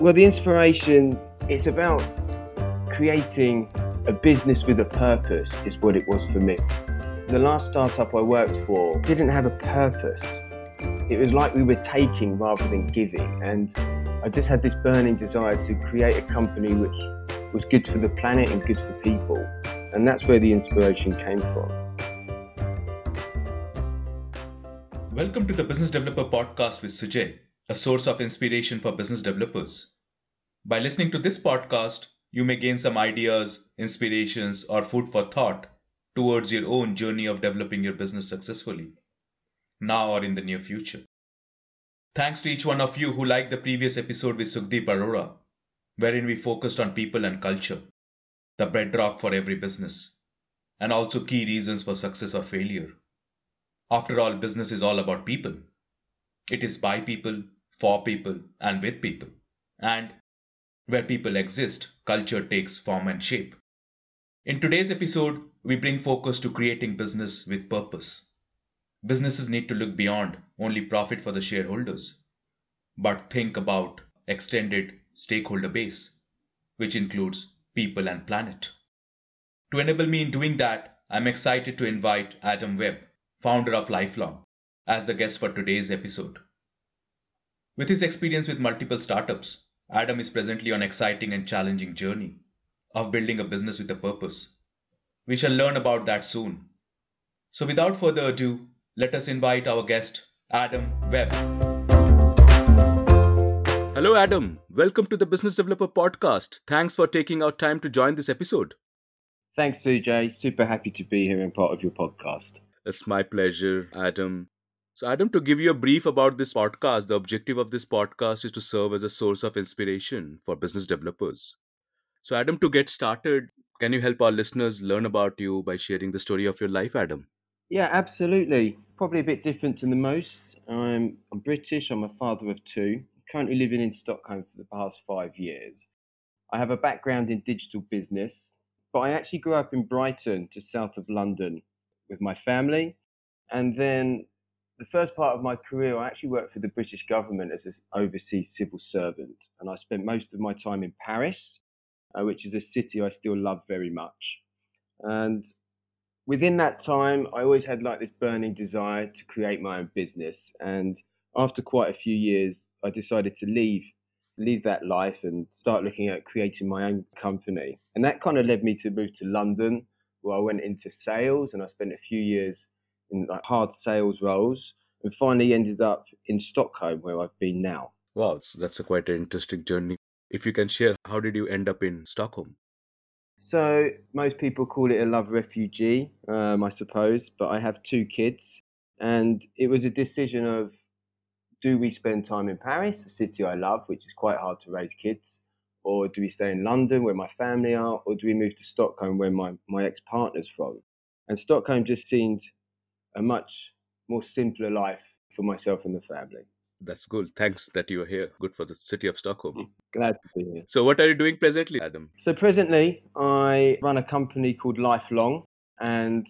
Well, the inspiration is about creating a business with a purpose, is what it was for me. The last startup I worked for didn't have a purpose. It was like we were taking rather than giving. And I just had this burning desire to create a company which was good for the planet and good for people. And that's where the inspiration came from. Welcome to the Business Developer Podcast with Sujay, a source of inspiration for business developers. By listening to this podcast, you may gain some ideas, inspirations, or food for thought towards your own journey of developing your business successfully, now or in the near future. Thanks to each one of you who liked the previous episode with Sukhdeep Arora, wherein we focused on people and culture, the bedrock for every business, and also key reasons for success or failure. After all, business is all about people. It is by people, for people, and with people. And where people exist, culture takes form and shape. In today's episode, we bring focus to creating business with purpose. Businesses need to look beyond only profit for the shareholders, but think about extended stakeholder base, which includes people and planet. To enable me in doing that, I'm excited to invite Adam Webb, founder of Lifelong, as the guest for today's episode. With his experience with multiple startups, Adam is presently on an exciting and challenging journey of building a business with a purpose. We shall learn about that soon. So without further ado, let us invite our guest, Adam Webb. Hello, Adam. Welcome to the Business Developer Podcast. Thanks for taking our time to join this episode. Thanks, Sujay. Super happy to be here and part of your podcast. It's my pleasure, Adam. So, Adam, to give you a brief about this podcast, the objective of this podcast is to serve as a source of inspiration for business developers. So, Adam, to get started, can you help our listeners learn about you by sharing the story of your life, Adam? Yeah, absolutely. Probably a bit different than the most. I'm, I'm British, I'm a father of two, currently living in Stockholm for the past five years. I have a background in digital business, but I actually grew up in Brighton, just south of London, with my family. And then the first part of my career, I actually worked for the British government as an overseas civil servant, and I spent most of my time in Paris, uh, which is a city I still love very much. And within that time, I always had like this burning desire to create my own business. And after quite a few years, I decided to leave leave that life and start looking at creating my own company. And that kind of led me to move to London, where I went into sales, and I spent a few years in like hard sales roles, and finally ended up in Stockholm, where I've been now. Wow, that's a quite an interesting journey. If you can share, how did you end up in Stockholm? So most people call it a love refugee, um, I suppose. But I have two kids, and it was a decision of do we spend time in Paris, a city I love, which is quite hard to raise kids, or do we stay in London where my family are, or do we move to Stockholm where my, my ex partner's from? And Stockholm just seemed a much more simpler life for myself and the family. That's good. Thanks that you are here. Good for the city of Stockholm. Mm, glad to be here. So, what are you doing presently, Adam? So, presently, I run a company called Lifelong, and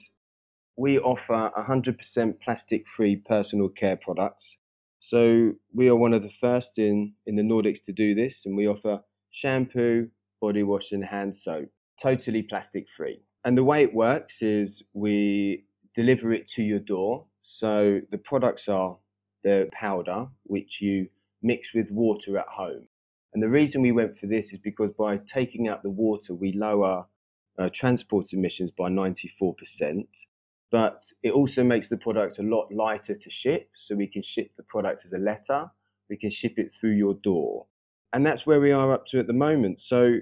we offer 100% plastic free personal care products. So, we are one of the first in, in the Nordics to do this, and we offer shampoo, body wash, and hand soap, totally plastic free. And the way it works is we deliver it to your door. So the products are the powder, which you mix with water at home. And the reason we went for this is because by taking out the water, we lower uh, transport emissions by 94%. But it also makes the product a lot lighter to ship. So we can ship the product as a letter, we can ship it through your door. And that's where we are up to at the moment. So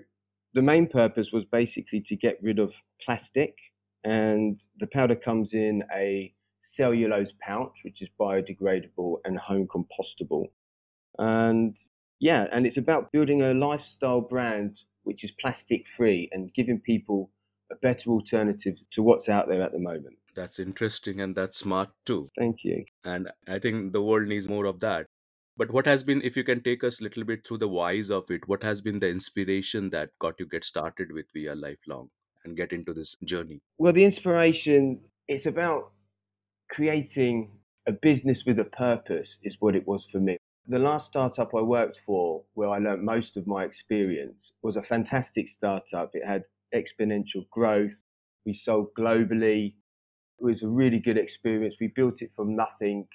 the main purpose was basically to get rid of plastic and the powder comes in a cellulose pouch, which is biodegradable and home compostable. And yeah, and it's about building a lifestyle brand which is plastic free and giving people a better alternative to what's out there at the moment. That's interesting and that's smart too. Thank you. And I think the world needs more of that. But what has been, if you can take us a little bit through the whys of it, what has been the inspiration that got you get started with Via Lifelong? And get into this journey? Well, the inspiration it's about creating a business with a purpose is what it was for me. The last startup I worked for, where I learned most of my experience, was a fantastic startup. It had exponential growth. We sold globally. It was a really good experience. We built it from nothing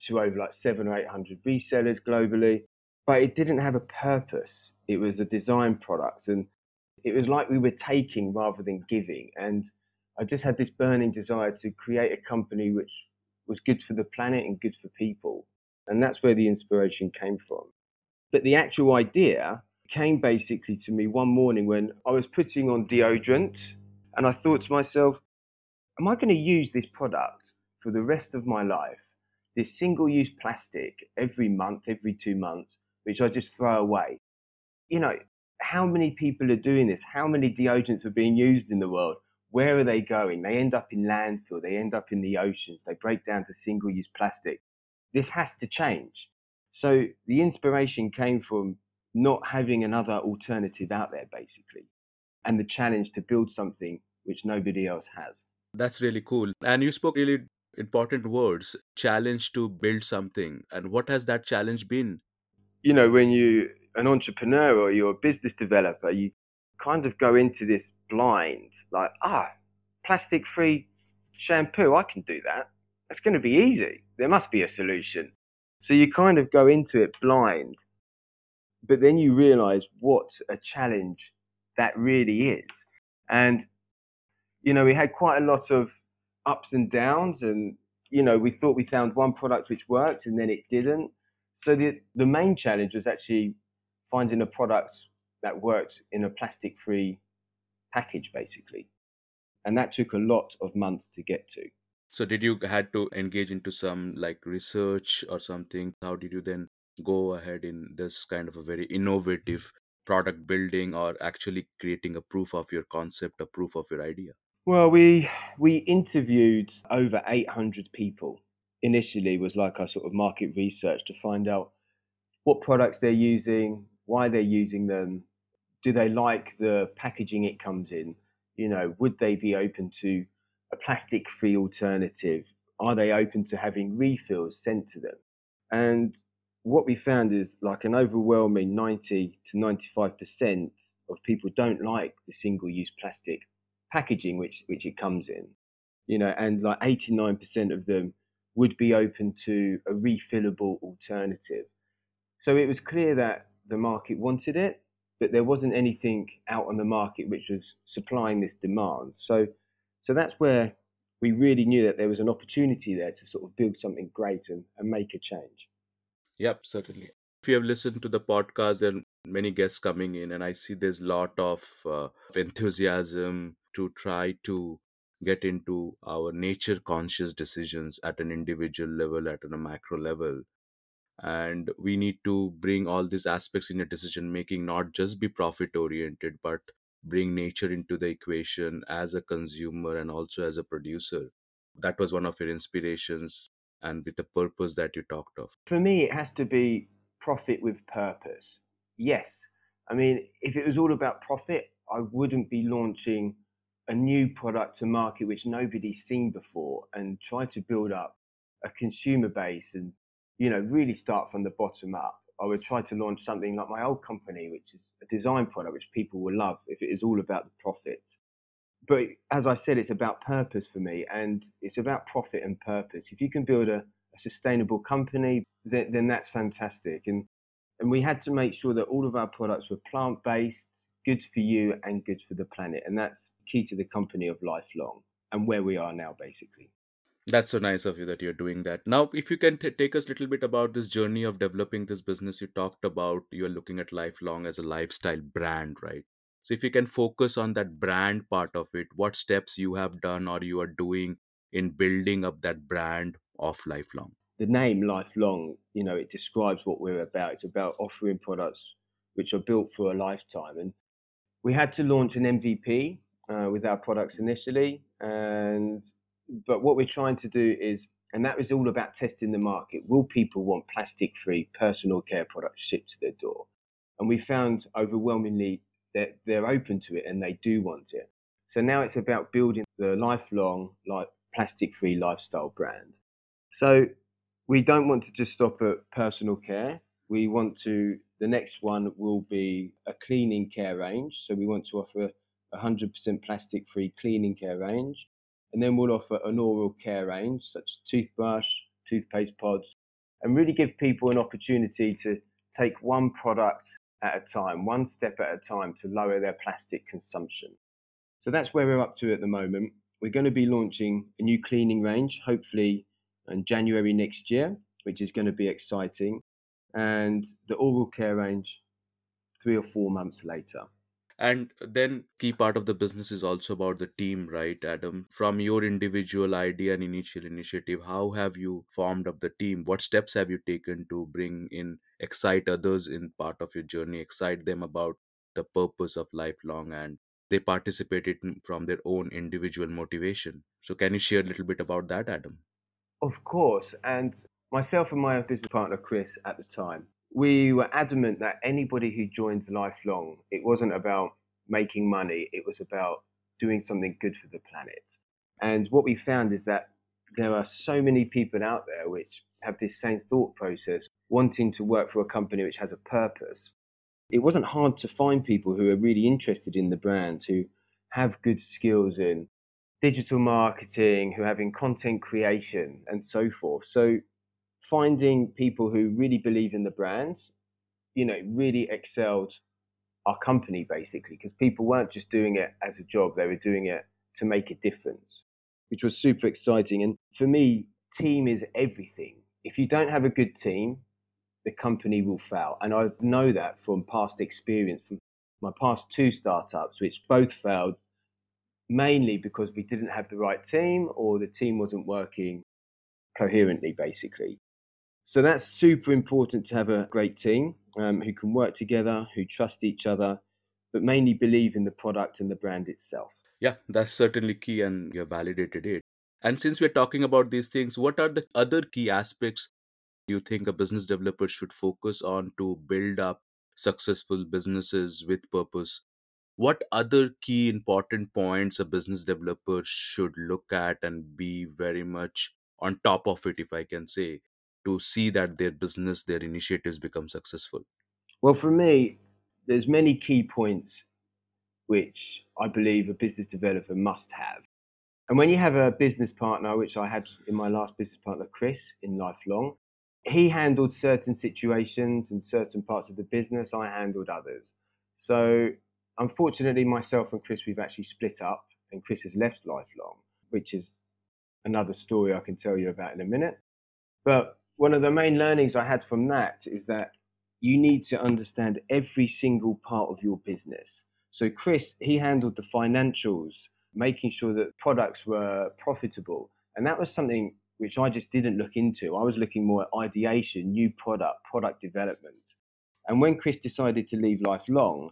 to over like seven or 800 resellers globally, but it didn't have a purpose. It was a design product and it was like we were taking rather than giving. And I just had this burning desire to create a company which was good for the planet and good for people. And that's where the inspiration came from. But the actual idea came basically to me one morning when I was putting on deodorant and I thought to myself, am I going to use this product for the rest of my life? This single use plastic every month, every two months, which I just throw away. You know, how many people are doing this? How many deodorants are being used in the world? Where are they going? They end up in landfill, they end up in the oceans, they break down to single use plastic. This has to change. So the inspiration came from not having another alternative out there, basically, and the challenge to build something which nobody else has. That's really cool. And you spoke really important words challenge to build something. And what has that challenge been? You know, when you an entrepreneur or you're a business developer, you kind of go into this blind, like, ah, plastic free shampoo, I can do that. That's going to be easy. There must be a solution. So you kind of go into it blind, but then you realize what a challenge that really is. And, you know, we had quite a lot of ups and downs, and, you know, we thought we found one product which worked and then it didn't. So the, the main challenge was actually finding a product that worked in a plastic free package basically. And that took a lot of months to get to. So did you had to engage into some like research or something? How did you then go ahead in this kind of a very innovative product building or actually creating a proof of your concept a proof of your idea? Well we we interviewed over 800 people. Initially was like our sort of market research to find out what products they're using why they're using them do they like the packaging it comes in? You know, would they be open to a plastic free alternative? Are they open to having refills sent to them? And what we found is like an overwhelming 90 to 95% of people don't like the single use plastic packaging which which it comes in you know and like 89% of them would be open to a refillable alternative so it was clear that the market wanted it but there wasn't anything out on the market which was supplying this demand. So, so that's where we really knew that there was an opportunity there to sort of build something great and, and make a change. Yep, certainly. If you have listened to the podcast, there are many guests coming in, and I see there's a lot of uh, enthusiasm to try to get into our nature conscious decisions at an individual level, at a macro level and we need to bring all these aspects in your decision making not just be profit oriented but bring nature into the equation as a consumer and also as a producer. That was one of your inspirations and with the purpose that you talked of. For me it has to be profit with purpose. Yes. I mean if it was all about profit i wouldn't be launching a new product to market which nobody's seen before and try to build up a consumer base and you know, really start from the bottom up. I would try to launch something like my old company, which is a design product which people will love if it is all about the profit. But as I said, it's about purpose for me, and it's about profit and purpose. If you can build a, a sustainable company, then, then that's fantastic. And and we had to make sure that all of our products were plant based, good for you, and good for the planet. And that's key to the company of lifelong and where we are now, basically. That's so nice of you that you're doing that. Now, if you can t- take us a little bit about this journey of developing this business, you talked about you're looking at lifelong as a lifestyle brand, right? So, if you can focus on that brand part of it, what steps you have done or you are doing in building up that brand of lifelong? The name lifelong, you know, it describes what we're about. It's about offering products which are built for a lifetime. And we had to launch an MVP uh, with our products initially. And but what we're trying to do is, and that was all about testing the market. Will people want plastic free personal care products shipped to their door? And we found overwhelmingly that they're open to it and they do want it. So now it's about building the lifelong, like plastic free lifestyle brand. So we don't want to just stop at personal care. We want to, the next one will be a cleaning care range. So we want to offer a 100% plastic free cleaning care range. And then we'll offer an oral care range, such as toothbrush, toothpaste pods, and really give people an opportunity to take one product at a time, one step at a time to lower their plastic consumption. So that's where we're up to at the moment. We're going to be launching a new cleaning range, hopefully in January next year, which is going to be exciting, and the oral care range three or four months later. And then key part of the business is also about the team, right, Adam? From your individual idea and initial initiative, how have you formed up the team? What steps have you taken to bring in, excite others in part of your journey, excite them about the purpose of lifelong and they participated from their own individual motivation. So can you share a little bit about that, Adam? Of course. And myself and my business partner, Chris, at the time, we were adamant that anybody who joins lifelong, it wasn't about making money, it was about doing something good for the planet. And what we found is that there are so many people out there which have this same thought process, wanting to work for a company which has a purpose. It wasn't hard to find people who are really interested in the brand, who have good skills in digital marketing, who have in content creation, and so forth. So finding people who really believe in the brand, you know, really excelled our company basically because people weren't just doing it as a job; they were doing it to make a difference, which was super exciting. And for me, team is everything. If you don't have a good team, the company will fail. And I know that from past experience, from my past two startups, which both failed mainly because we didn't have the right team or the team wasn't working coherently, basically. So that's super important to have a great team um, who can work together, who trust each other, but mainly believe in the product and the brand itself. Yeah, that's certainly key, and you validated it. And since we're talking about these things, what are the other key aspects you think a business developer should focus on to build up successful businesses with purpose what other key important points a business developer should look at and be very much on top of it if i can say to see that their business their initiatives become successful? Well for me there's many key points which i believe a business developer must have. And when you have a business partner which i had in my last business partner chris in lifelong he handled certain situations and certain parts of the business i handled others. So unfortunately, myself and Chris, we've actually split up, and Chris has left Lifelong, which is another story I can tell you about in a minute. But one of the main learnings I had from that is that you need to understand every single part of your business. So, Chris, he handled the financials, making sure that products were profitable. And that was something which I just didn't look into. I was looking more at ideation, new product, product development. And when Chris decided to leave Lifelong,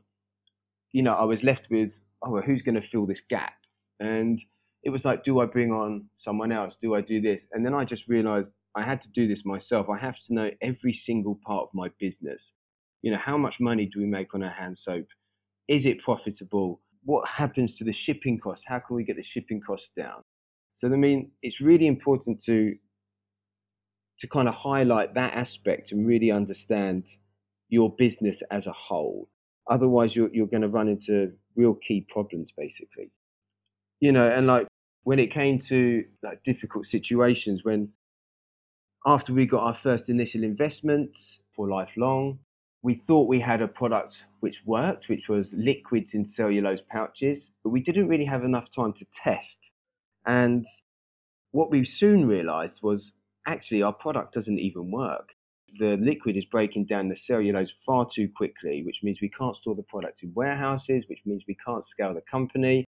you know, I was left with, oh, well, who's going to fill this gap? And it was like, do I bring on someone else? Do I do this? And then I just realized I had to do this myself. I have to know every single part of my business. You know, how much money do we make on our hand soap? Is it profitable? What happens to the shipping costs? How can we get the shipping costs down? So, I mean, it's really important to to kind of highlight that aspect and really understand your business as a whole. Otherwise, you're, you're going to run into real key problems, basically. You know, and like when it came to like difficult situations, when after we got our first initial investment for lifelong, we thought we had a product which worked, which was liquids in cellulose pouches, but we didn't really have enough time to test. And what we soon realized was actually our product doesn't even work the liquid is breaking down the cellulose far too quickly, which means we can't store the product in warehouses, which means we can't scale the company.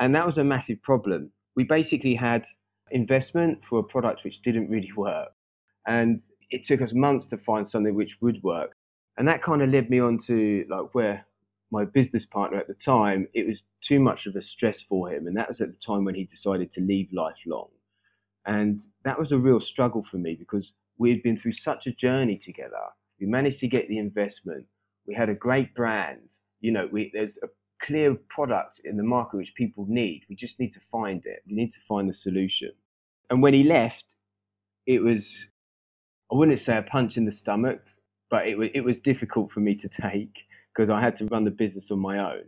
And that was a massive problem. We basically had investment for a product which didn't really work. And it took us months to find something which would work. And that kind of led me on to like where my business partner at the time, it was too much of a stress for him. And that was at the time when he decided to leave lifelong. And that was a real struggle for me because we had been through such a journey together. We managed to get the investment. We had a great brand. You know, we, there's a clear product in the market which people need. We just need to find it. We need to find the solution. And when he left, it was I wouldn't say a punch in the stomach, but it, it was difficult for me to take because I had to run the business on my own.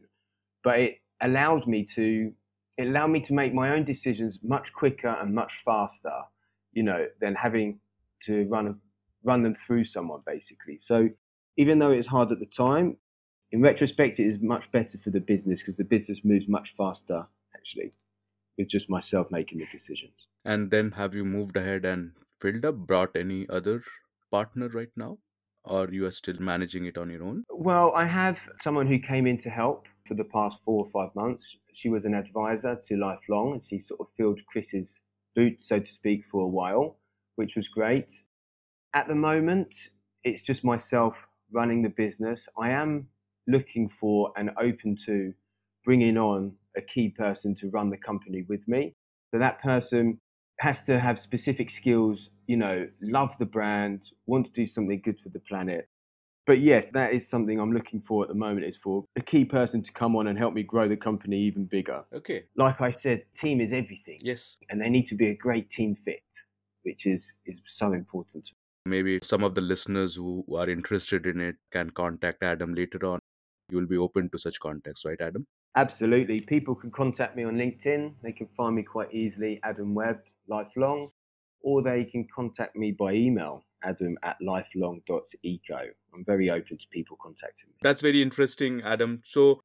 But it allowed me to it allowed me to make my own decisions much quicker and much faster, you know, than having to run run them through someone basically. So even though it was hard at the time, in retrospect, it is much better for the business because the business moves much faster actually with just myself making the decisions. And then have you moved ahead and filled up, brought any other partner right now? Or you are still managing it on your own? Well, I have someone who came in to help for the past four or five months. She was an advisor to Lifelong and she sort of filled Chris's boots, so to speak, for a while, which was great. At the moment, it's just myself running the business. I am looking for and open to bringing on a key person to run the company with me. So that person has to have specific skills, you know, love the brand, want to do something good for the planet. But yes, that is something I'm looking for at the moment is for a key person to come on and help me grow the company even bigger. Okay. Like I said, team is everything. Yes. And they need to be a great team fit, which is is so important. Maybe some of the listeners who are interested in it can contact Adam later on. You will be open to such contacts, right, Adam? Absolutely. People can contact me on LinkedIn. They can find me quite easily, Adam Webb, lifelong, or they can contact me by email, adam at lifelong.eco. I'm very open to people contacting me. That's very interesting, Adam. So,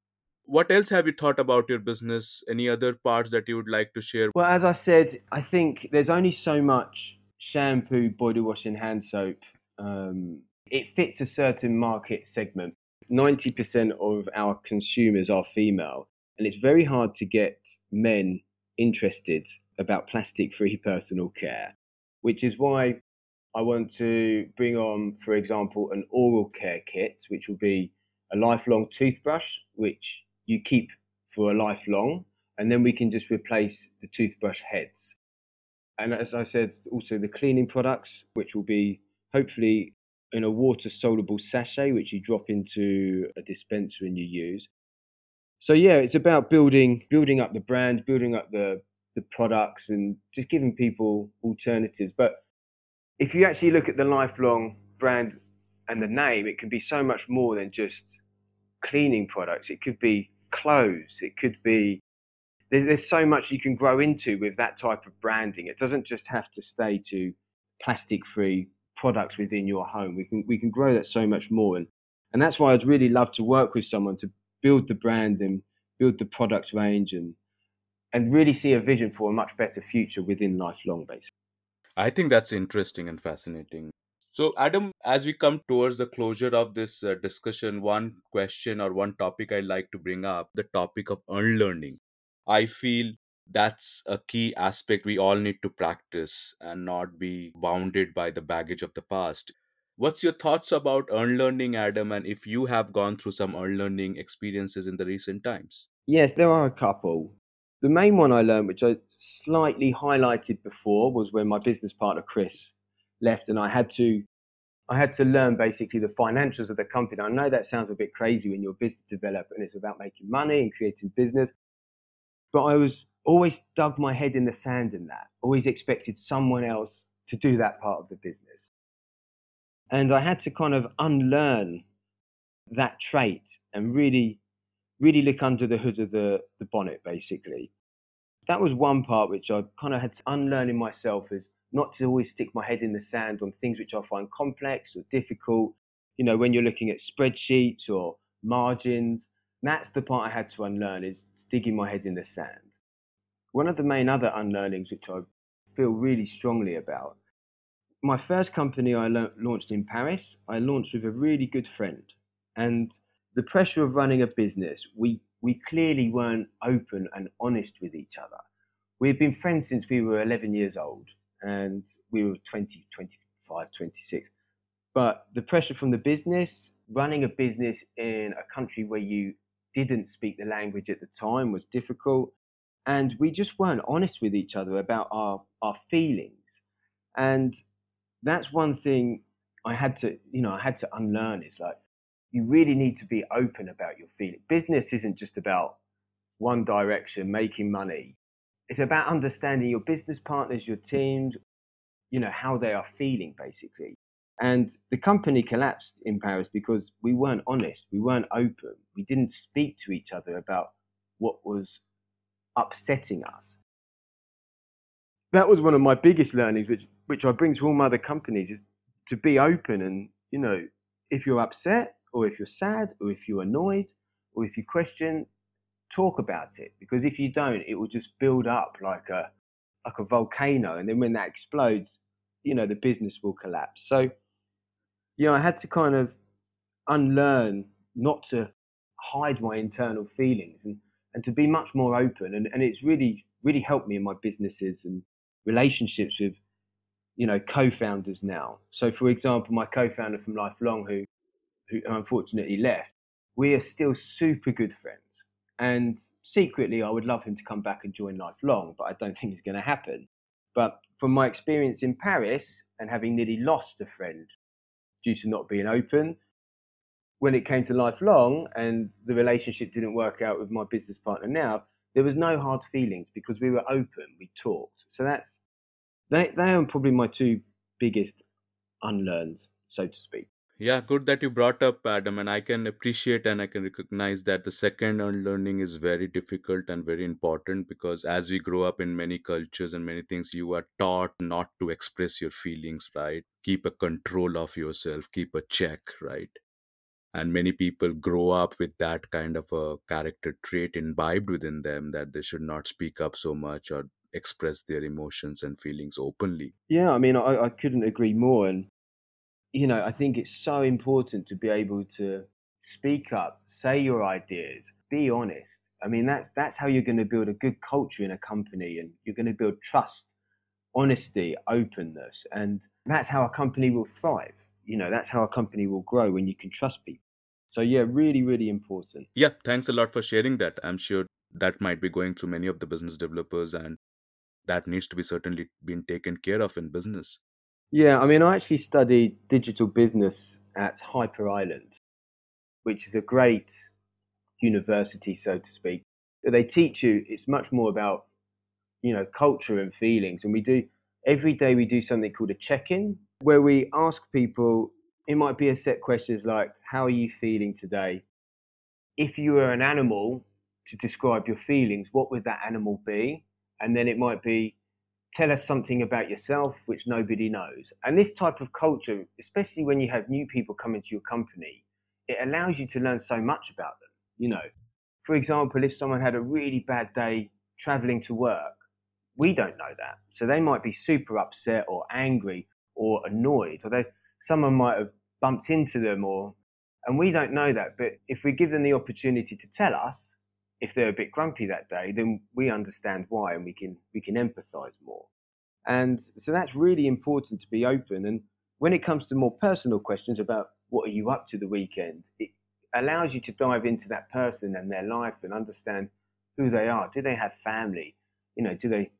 what else have you thought about your business? Any other parts that you would like to share? Well, as I said, I think there's only so much shampoo, body wash, and hand soap. Um, it fits a certain market segment. 90% of our consumers are female, and it's very hard to get men interested about plastic free personal care, which is why I want to bring on, for example, an oral care kit, which will be a lifelong toothbrush, which you keep for a lifelong, and then we can just replace the toothbrush heads. And as I said, also the cleaning products, which will be hopefully in a water soluble sachet, which you drop into a dispenser and you use. So yeah, it's about building building up the brand, building up the the products, and just giving people alternatives. But if you actually look at the lifelong brand and the name, it can be so much more than just cleaning products. It could be clothes. It could be there's, there's so much you can grow into with that type of branding. It doesn't just have to stay to plastic free products within your home. We can we can grow that so much more, and and that's why I'd really love to work with someone to build the brand and build the product range and and really see a vision for a much better future within lifelong basically. I think that's interesting and fascinating. So, Adam, as we come towards the closure of this uh, discussion, one question or one topic I'd like to bring up the topic of unlearning. I feel that's a key aspect we all need to practice and not be bounded by the baggage of the past. What's your thoughts about unlearning, Adam, and if you have gone through some unlearning experiences in the recent times? Yes, there are a couple. The main one I learned, which I slightly highlighted before, was when my business partner Chris left, and I had to, I had to learn basically the financials of the company. I know that sounds a bit crazy when you're a business developer and it's about making money and creating business, but I was always dug my head in the sand in that. Always expected someone else to do that part of the business, and I had to kind of unlearn that trait and really really look under the hood of the, the bonnet, basically. That was one part which I kind of had to unlearn in myself is not to always stick my head in the sand on things which I find complex or difficult. You know, when you're looking at spreadsheets or margins, that's the part I had to unlearn is digging my head in the sand. One of the main other unlearnings which I feel really strongly about, my first company I launched in Paris, I launched with a really good friend. And the pressure of running a business, we, we clearly weren't open and honest with each other. We had been friends since we were 11 years old and we were 20, 25, 26. But the pressure from the business, running a business in a country where you didn't speak the language at the time was difficult. And we just weren't honest with each other about our, our feelings. And that's one thing I had to, you know, I had to unlearn. Is like you really need to be open about your feelings. Business isn't just about one direction, making money. It's about understanding your business partners, your teams, you know, how they are feeling basically. And the company collapsed in Paris because we weren't honest, we weren't open, we didn't speak to each other about what was upsetting us. That was one of my biggest learnings, which which I bring to all my other companies, is to be open and you know, if you're upset or if you're sad or if you're annoyed or if you question, talk about it because if you don't, it will just build up like a like a volcano, and then when that explodes, you know the business will collapse. So, you know, I had to kind of unlearn not to hide my internal feelings and and to be much more open, and and it's really really helped me in my businesses and relationships with you know co-founders now. So, for example, my co-founder from Lifelong, who who unfortunately left, we are still super good friends and secretly, I would love him to come back and join Lifelong, but I don't think it's going to happen. But from my experience in Paris and having nearly lost a friend due to not being open, when it came to Lifelong and the relationship didn't work out with my business partner now, there was no hard feelings because we were open, we talked. So that's they they are probably my two biggest unlearns, so to speak. Yeah, good that you brought up Adam, and I can appreciate and I can recognize that the second unlearning is very difficult and very important because as we grow up in many cultures and many things, you are taught not to express your feelings, right? Keep a control of yourself, keep a check, right? And many people grow up with that kind of a character trait imbibed within them that they should not speak up so much or express their emotions and feelings openly. Yeah, I mean, I, I couldn't agree more. And you know, I think it's so important to be able to speak up, say your ideas, be honest. I mean, that's that's how you're going to build a good culture in a company, and you're going to build trust, honesty, openness, and that's how a company will thrive. You know, that's how a company will grow when you can trust people. So yeah, really, really important. Yeah, thanks a lot for sharing that. I'm sure that might be going through many of the business developers, and that needs to be certainly being taken care of in business. Yeah, I mean, I actually studied digital business at Hyper Island, which is a great university, so to speak. They teach you, it's much more about, you know, culture and feelings. And we do, every day we do something called a check in, where we ask people, it might be a set questions like, how are you feeling today? If you were an animal to describe your feelings, what would that animal be? And then it might be, tell us something about yourself which nobody knows. And this type of culture, especially when you have new people come into your company, it allows you to learn so much about them. You know, for example, if someone had a really bad day traveling to work, we don't know that. So they might be super upset or angry or annoyed, or they, someone might have bumped into them or and we don't know that. But if we give them the opportunity to tell us, if they're a bit grumpy that day, then we understand why and we can we can empathize more. And so that's really important to be open. And when it comes to more personal questions about what are you up to the weekend, it allows you to dive into that person and their life and understand who they are. Do they have family? You know, do they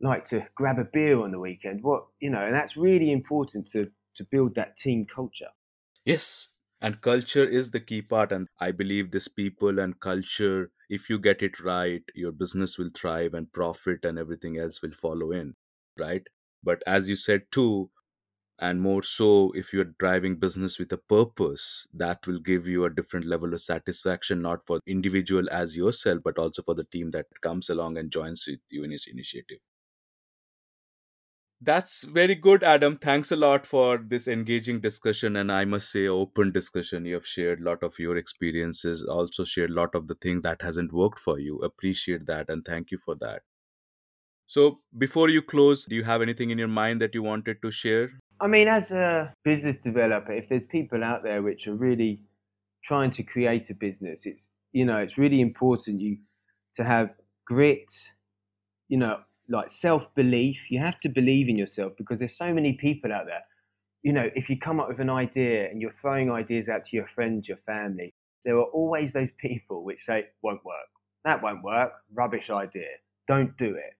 like to grab a beer on the weekend? What you know, and that's really important to to build that team culture. Yes, and culture is the key part and i believe this people and culture if you get it right your business will thrive and profit and everything else will follow in right? But as you said too and more so if you're driving business with a purpose that will give you a different level of satisfaction not for individual as yourself but also for the team that comes along and joins with you in this initiative that's very good, Adam. Thanks a lot for this engaging discussion, and I must say, open discussion. You have shared a lot of your experiences, also shared a lot of the things that hasn't worked for you. Appreciate that, and thank you for that. So, before you close, do you have anything in your mind that you wanted to share? I mean, as a business developer, if there's people out there which are really trying to create a business, it's you know, it's really important you to have grit, you know, like self belief. You have to believe in yourself because there's so many people out there. You know, if you come up with an idea and you're throwing ideas out to your friends, your family, there are always those people which say, won't work. That won't work. Rubbish idea. Don't do it.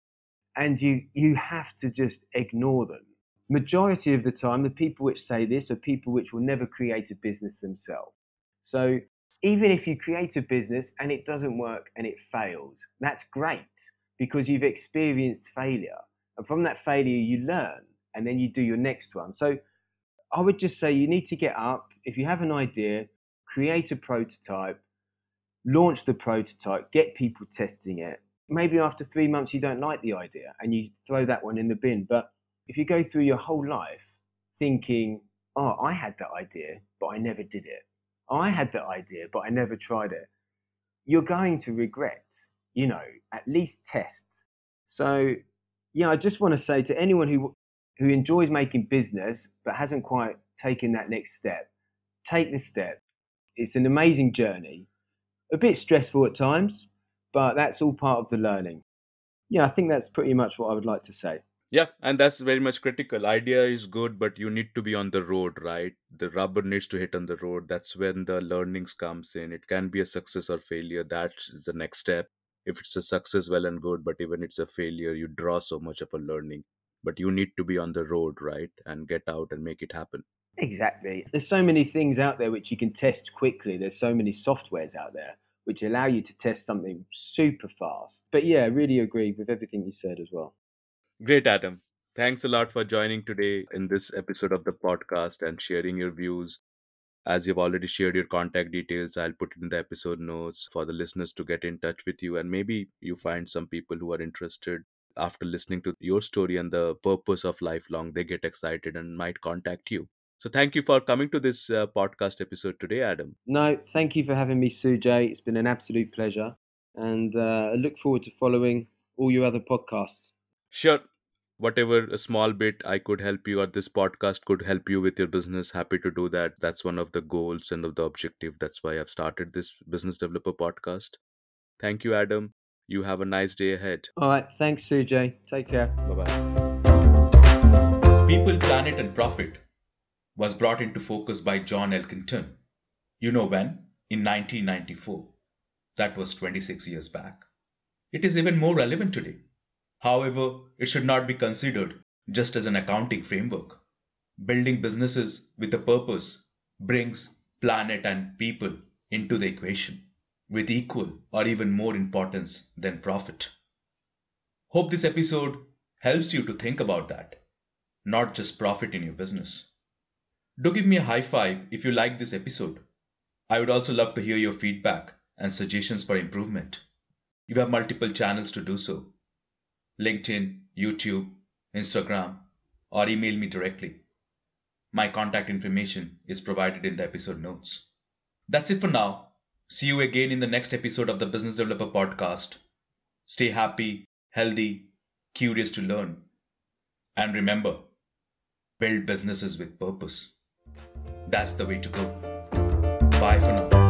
And you, you have to just ignore them. Majority of the time, the people which say this are people which will never create a business themselves. So even if you create a business and it doesn't work and it fails, that's great because you've experienced failure. And from that failure, you learn and then you do your next one. So I would just say you need to get up. If you have an idea, create a prototype, launch the prototype, get people testing it. Maybe after three months you don't like the idea and you throw that one in the bin. But if you go through your whole life thinking, oh, I had that idea, but I never did it. I had that idea, but I never tried it. You're going to regret, you know, at least test. So, yeah, I just want to say to anyone who who enjoys making business but hasn't quite taken that next step, take the step. It's an amazing journey, a bit stressful at times, but that's all part of the learning. Yeah, I think that's pretty much what I would like to say. Yeah, and that's very much critical. Idea is good, but you need to be on the road, right? The rubber needs to hit on the road. That's when the learnings comes in. It can be a success or failure. That's the next step. If it's a success, well and good. But even if it's a failure, you draw so much of a learning. But you need to be on the road, right, and get out and make it happen. Exactly. There's so many things out there which you can test quickly. There's so many softwares out there which allow you to test something super fast. But yeah, really agree with everything you said as well. Great, Adam. Thanks a lot for joining today in this episode of the podcast and sharing your views. As you've already shared your contact details, I'll put it in the episode notes for the listeners to get in touch with you. And maybe you find some people who are interested after listening to your story and the purpose of lifelong, they get excited and might contact you. So thank you for coming to this uh, podcast episode today, Adam. No, thank you for having me, Sujay. It's been an absolute pleasure. And uh, I look forward to following all your other podcasts. Sure whatever a small bit I could help you or this podcast could help you with your business, happy to do that. That's one of the goals and of the objective. That's why I've started this business developer podcast. Thank you, Adam. You have a nice day ahead. All right. Thanks, Sujay. Take care. Bye bye. People, Planet, and Profit was brought into focus by John Elkington. You know when? In 1994. That was 26 years back. It is even more relevant today. However, it should not be considered just as an accounting framework. Building businesses with a purpose brings planet and people into the equation with equal or even more importance than profit. Hope this episode helps you to think about that, not just profit in your business. Do give me a high five if you like this episode. I would also love to hear your feedback and suggestions for improvement. You have multiple channels to do so LinkedIn, YouTube, Instagram, or email me directly. My contact information is provided in the episode notes. That's it for now. See you again in the next episode of the Business Developer Podcast. Stay happy, healthy, curious to learn. And remember, build businesses with purpose. That's the way to go. Bye for now.